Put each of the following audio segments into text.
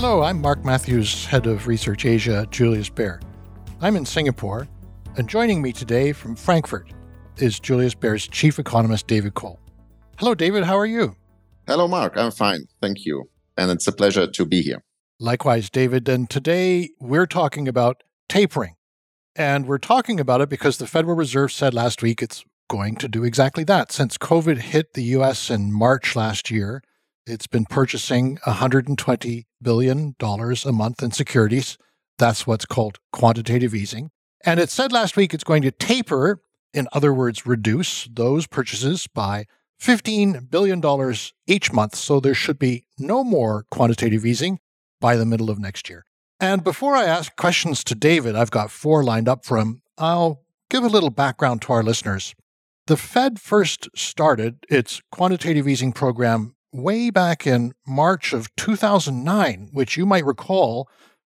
Hello, I'm Mark Matthews, Head of Research Asia at Julius Baer. I'm in Singapore, and joining me today from Frankfurt is Julius Baer's Chief Economist, David Kohl. Hello, David, how are you? Hello, Mark. I'm fine. Thank you. And it's a pleasure to be here. Likewise, David. And today we're talking about tapering. And we're talking about it because the Federal Reserve said last week it's going to do exactly that. Since COVID hit the US in March last year, it's been purchasing $120 billion dollars a month in securities. That's what's called quantitative easing. And it said last week it's going to taper, in other words, reduce those purchases by $15 billion each month. So there should be no more quantitative easing by the middle of next year. And before I ask questions to David, I've got four lined up for him. I'll give a little background to our listeners. The Fed first started its quantitative easing program way back in March of 2009, which you might recall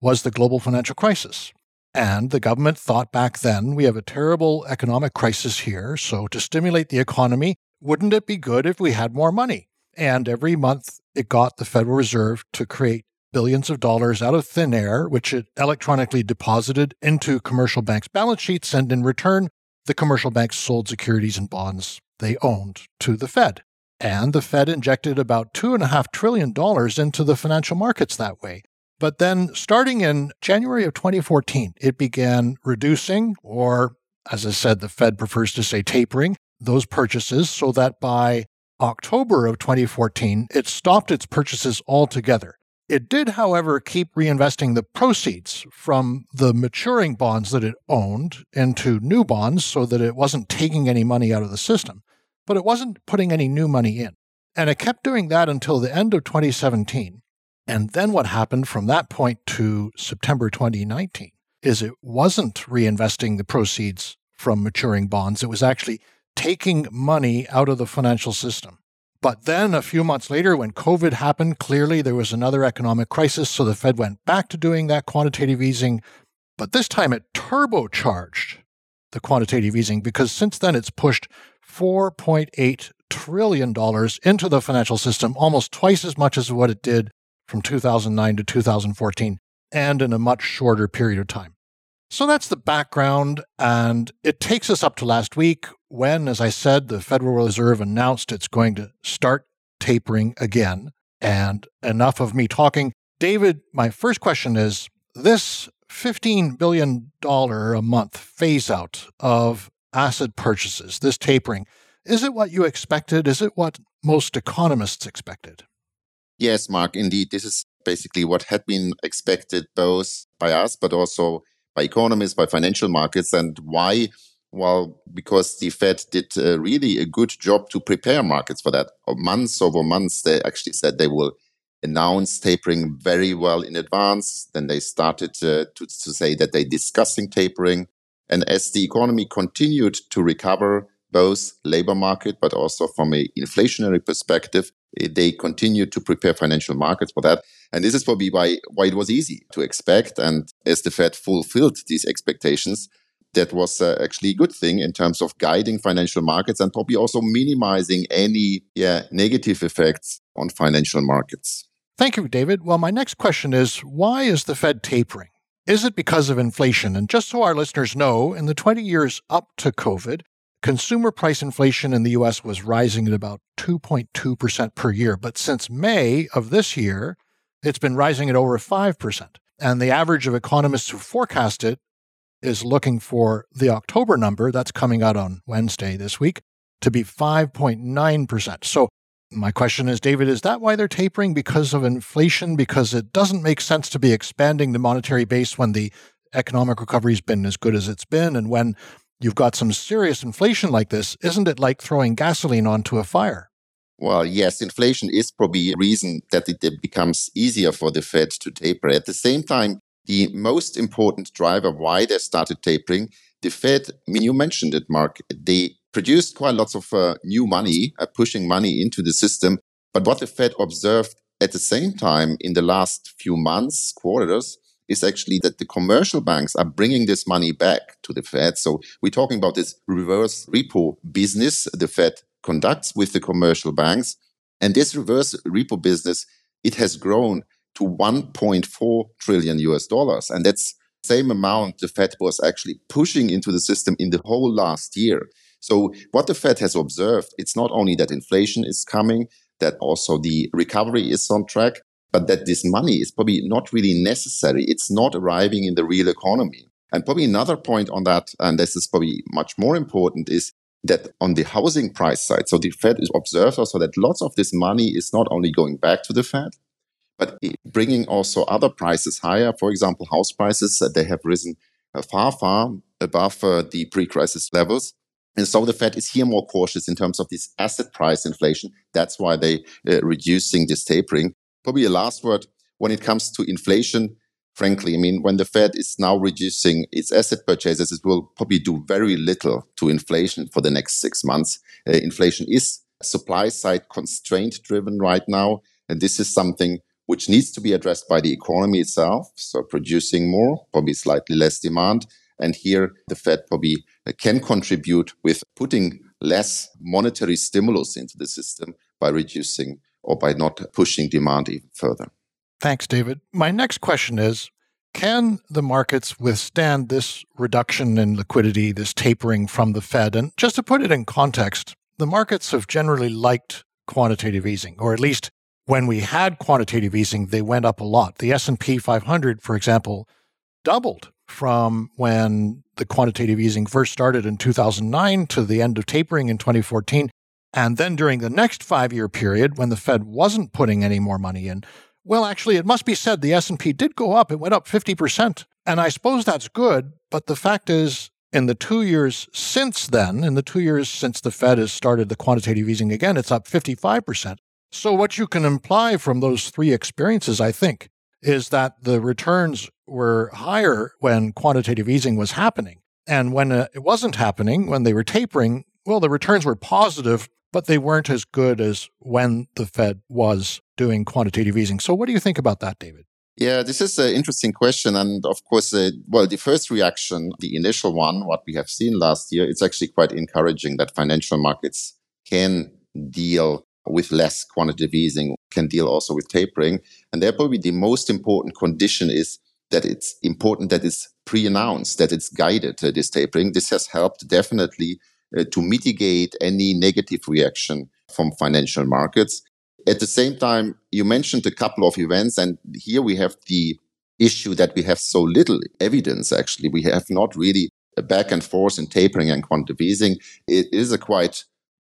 was the global financial crisis. And the government thought back then we have a terrible economic crisis here, so to stimulate the economy, wouldn't it be good if we had more money? And every month it got the Federal Reserve to create billions of dollars out of thin air, which it electronically deposited into commercial banks' balance sheets. And in return, the commercial banks sold securities and bonds they owned to the Fed. And the Fed injected about $2.5 trillion into the financial markets that way. But then, starting in January of 2014, it began reducing, or as I said, the Fed prefers to say tapering, those purchases so that by October of 2014, it stopped its purchases altogether. It did, however, keep reinvesting the proceeds from the maturing bonds that it owned into new bonds so that it wasn't taking any money out of the system but it wasn't putting any new money in. And it kept doing that until the end of 2017. And then what happened from that point to September 2019 is it wasn't reinvesting the proceeds from maturing bonds. It was actually taking money out of the financial system. But then a few months later, when COVID happened, clearly there was another economic crisis. So the Fed went back to doing that quantitative easing. But this time it turbocharged the quantitative easing because since then it's pushed $4.8 trillion into the financial system, almost twice as much as what it did from 2009 to 2014, and in a much shorter period of time. So that's the background, and it takes us up to last week when, as I said, the Federal Reserve announced it's going to start tapering again. And enough of me talking. David, my first question is this $15 billion a month phase out of asset purchases, this tapering, is it what you expected? Is it what most economists expected? Yes, Mark, indeed. This is basically what had been expected both by us, but also by economists, by financial markets. And why? Well, because the Fed did uh, really a good job to prepare markets for that. Months over months, they actually said they will announce tapering very well in advance. Then they started uh, to, to say that they're discussing tapering. And as the economy continued to recover, both labor market, but also from a inflationary perspective, eh, they continued to prepare financial markets for that. And this is probably why, why it was easy to expect. And as the Fed fulfilled these expectations, that was uh, actually a good thing in terms of guiding financial markets and probably also minimizing any yeah, negative effects on financial markets. Thank you, David. Well, my next question is why is the Fed tapering? Is it because of inflation? And just so our listeners know, in the 20 years up to COVID, consumer price inflation in the US was rising at about 2.2% per year. But since May of this year, it's been rising at over 5%. And the average of economists who forecast it is looking for the October number, that's coming out on Wednesday this week, to be 5.9%. So my question is, David, is that why they're tapering? Because of inflation? Because it doesn't make sense to be expanding the monetary base when the economic recovery's been as good as it's been. And when you've got some serious inflation like this, isn't it like throwing gasoline onto a fire? Well, yes, inflation is probably a reason that it becomes easier for the Fed to taper. At the same time, the most important driver why they started tapering, the Fed, I mean, you mentioned it, Mark, they produced quite lots of uh, new money, uh, pushing money into the system. But what the Fed observed at the same time in the last few months, quarters, is actually that the commercial banks are bringing this money back to the Fed. So we're talking about this reverse repo business the Fed conducts with the commercial banks. And this reverse repo business, it has grown to 1.4 trillion US dollars. And that's same amount the Fed was actually pushing into the system in the whole last year. So what the Fed has observed, it's not only that inflation is coming, that also the recovery is on track, but that this money is probably not really necessary. It's not arriving in the real economy. And probably another point on that, and this is probably much more important, is that on the housing price side, so the Fed is observed also that lots of this money is not only going back to the Fed, but bringing also other prices higher. For example, house prices, uh, they have risen uh, far, far above uh, the pre-crisis levels. And so the Fed is here more cautious in terms of this asset price inflation. That's why they uh, reducing this tapering. Probably a last word when it comes to inflation. Frankly, I mean, when the Fed is now reducing its asset purchases, it will probably do very little to inflation for the next six months. Uh, inflation is supply side constraint driven right now. And this is something which needs to be addressed by the economy itself. So producing more, probably slightly less demand. And here the Fed probably uh, can contribute with putting less monetary stimulus into the system by reducing or by not pushing demand even further. Thanks, David. My next question is Can the markets withstand this reduction in liquidity, this tapering from the Fed? And just to put it in context, the markets have generally liked quantitative easing, or at least when we had quantitative easing, they went up a lot. The S&P 500, for example, doubled from when the quantitative easing first started in 2009 to the end of tapering in 2014. And then during the next 5-year period when the Fed wasn't putting any more money in, well actually it must be said the S&P did go up. It went up 50%. And I suppose that's good, but the fact is in the 2 years since then, in the 2 years since the Fed has started the quantitative easing again, it's up 55%. So what you can imply from those three experiences I think is that the returns were higher when quantitative easing was happening. And when uh, it wasn't happening, when they were tapering, well, the returns were positive, but they weren't as good as when the Fed was doing quantitative easing. So, what do you think about that, David? Yeah, this is an interesting question. And of course, uh, well, the first reaction, the initial one, what we have seen last year, it's actually quite encouraging that financial markets can deal with less quantitative easing, can deal also with tapering. And therefore, the most important condition is that it's important that it's pre-announced, that it's guided, uh, this tapering. This has helped definitely uh, to mitigate any negative reaction from financial markets. At the same time, you mentioned a couple of events, and here we have the issue that we have so little evidence, actually. We have not really a back and forth in tapering and quantitative easing. It is a quite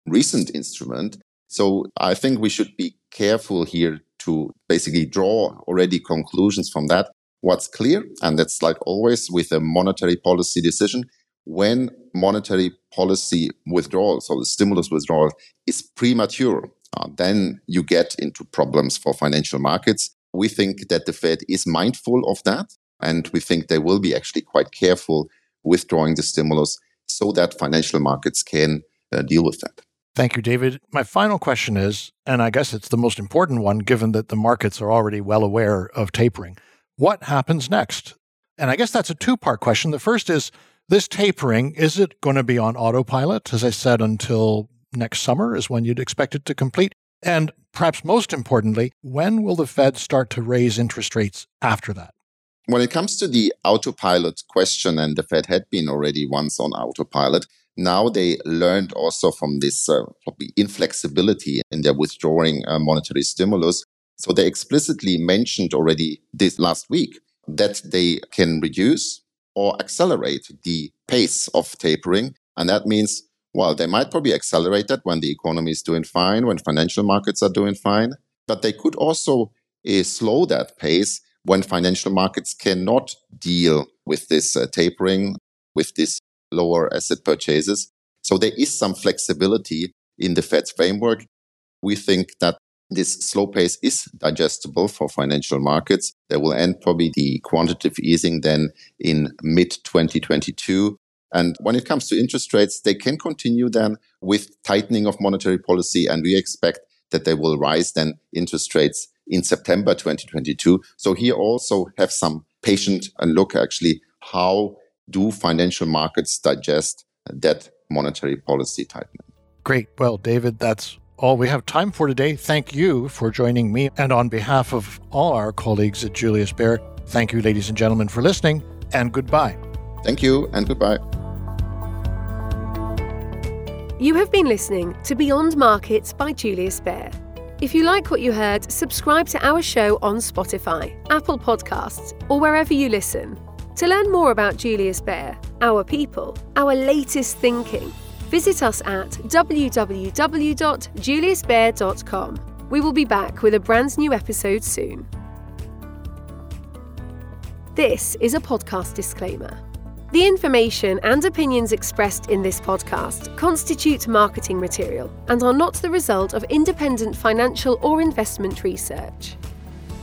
recent instrument. So I think we should be careful here to basically draw already conclusions from that. What's clear, and that's like always with a monetary policy decision, when monetary policy withdrawal, so the stimulus withdrawal, is premature, uh, then you get into problems for financial markets. We think that the Fed is mindful of that, and we think they will be actually quite careful withdrawing the stimulus so that financial markets can uh, deal with that. Thank you, David. My final question is, and I guess it's the most important one given that the markets are already well aware of tapering. What happens next? And I guess that's a two part question. The first is this tapering, is it going to be on autopilot? As I said, until next summer is when you'd expect it to complete. And perhaps most importantly, when will the Fed start to raise interest rates after that? When it comes to the autopilot question, and the Fed had been already once on autopilot, now they learned also from this uh, inflexibility in their withdrawing uh, monetary stimulus. So they explicitly mentioned already this last week that they can reduce or accelerate the pace of tapering. And that means, well, they might probably accelerate that when the economy is doing fine, when financial markets are doing fine. But they could also uh, slow that pace when financial markets cannot deal with this uh, tapering, with this lower asset purchases. So there is some flexibility in the Fed's framework. We think that this slow pace is digestible for financial markets. They will end probably the quantitative easing then in mid 2022. And when it comes to interest rates, they can continue then with tightening of monetary policy. And we expect that they will rise then interest rates in September 2022. So here also have some patient and look actually how do financial markets digest that monetary policy tightening. Great. Well, David, that's all we have time for today. Thank you for joining me. And on behalf of all our colleagues at Julius Baer, thank you, ladies and gentlemen, for listening, and goodbye. Thank you, and goodbye. You have been listening to Beyond Markets by Julius Baer. If you like what you heard, subscribe to our show on Spotify, Apple Podcasts, or wherever you listen. To learn more about Julius Baer, our people, our latest thinking, visit us at www.juliusbaer.com. We will be back with a brand new episode soon. This is a podcast disclaimer. The information and opinions expressed in this podcast constitute marketing material and are not the result of independent financial or investment research.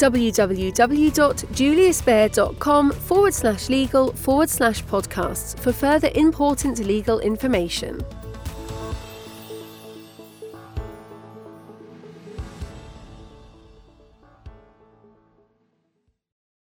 www.juliusbaer.com forward slash legal forward slash podcasts for further important legal information.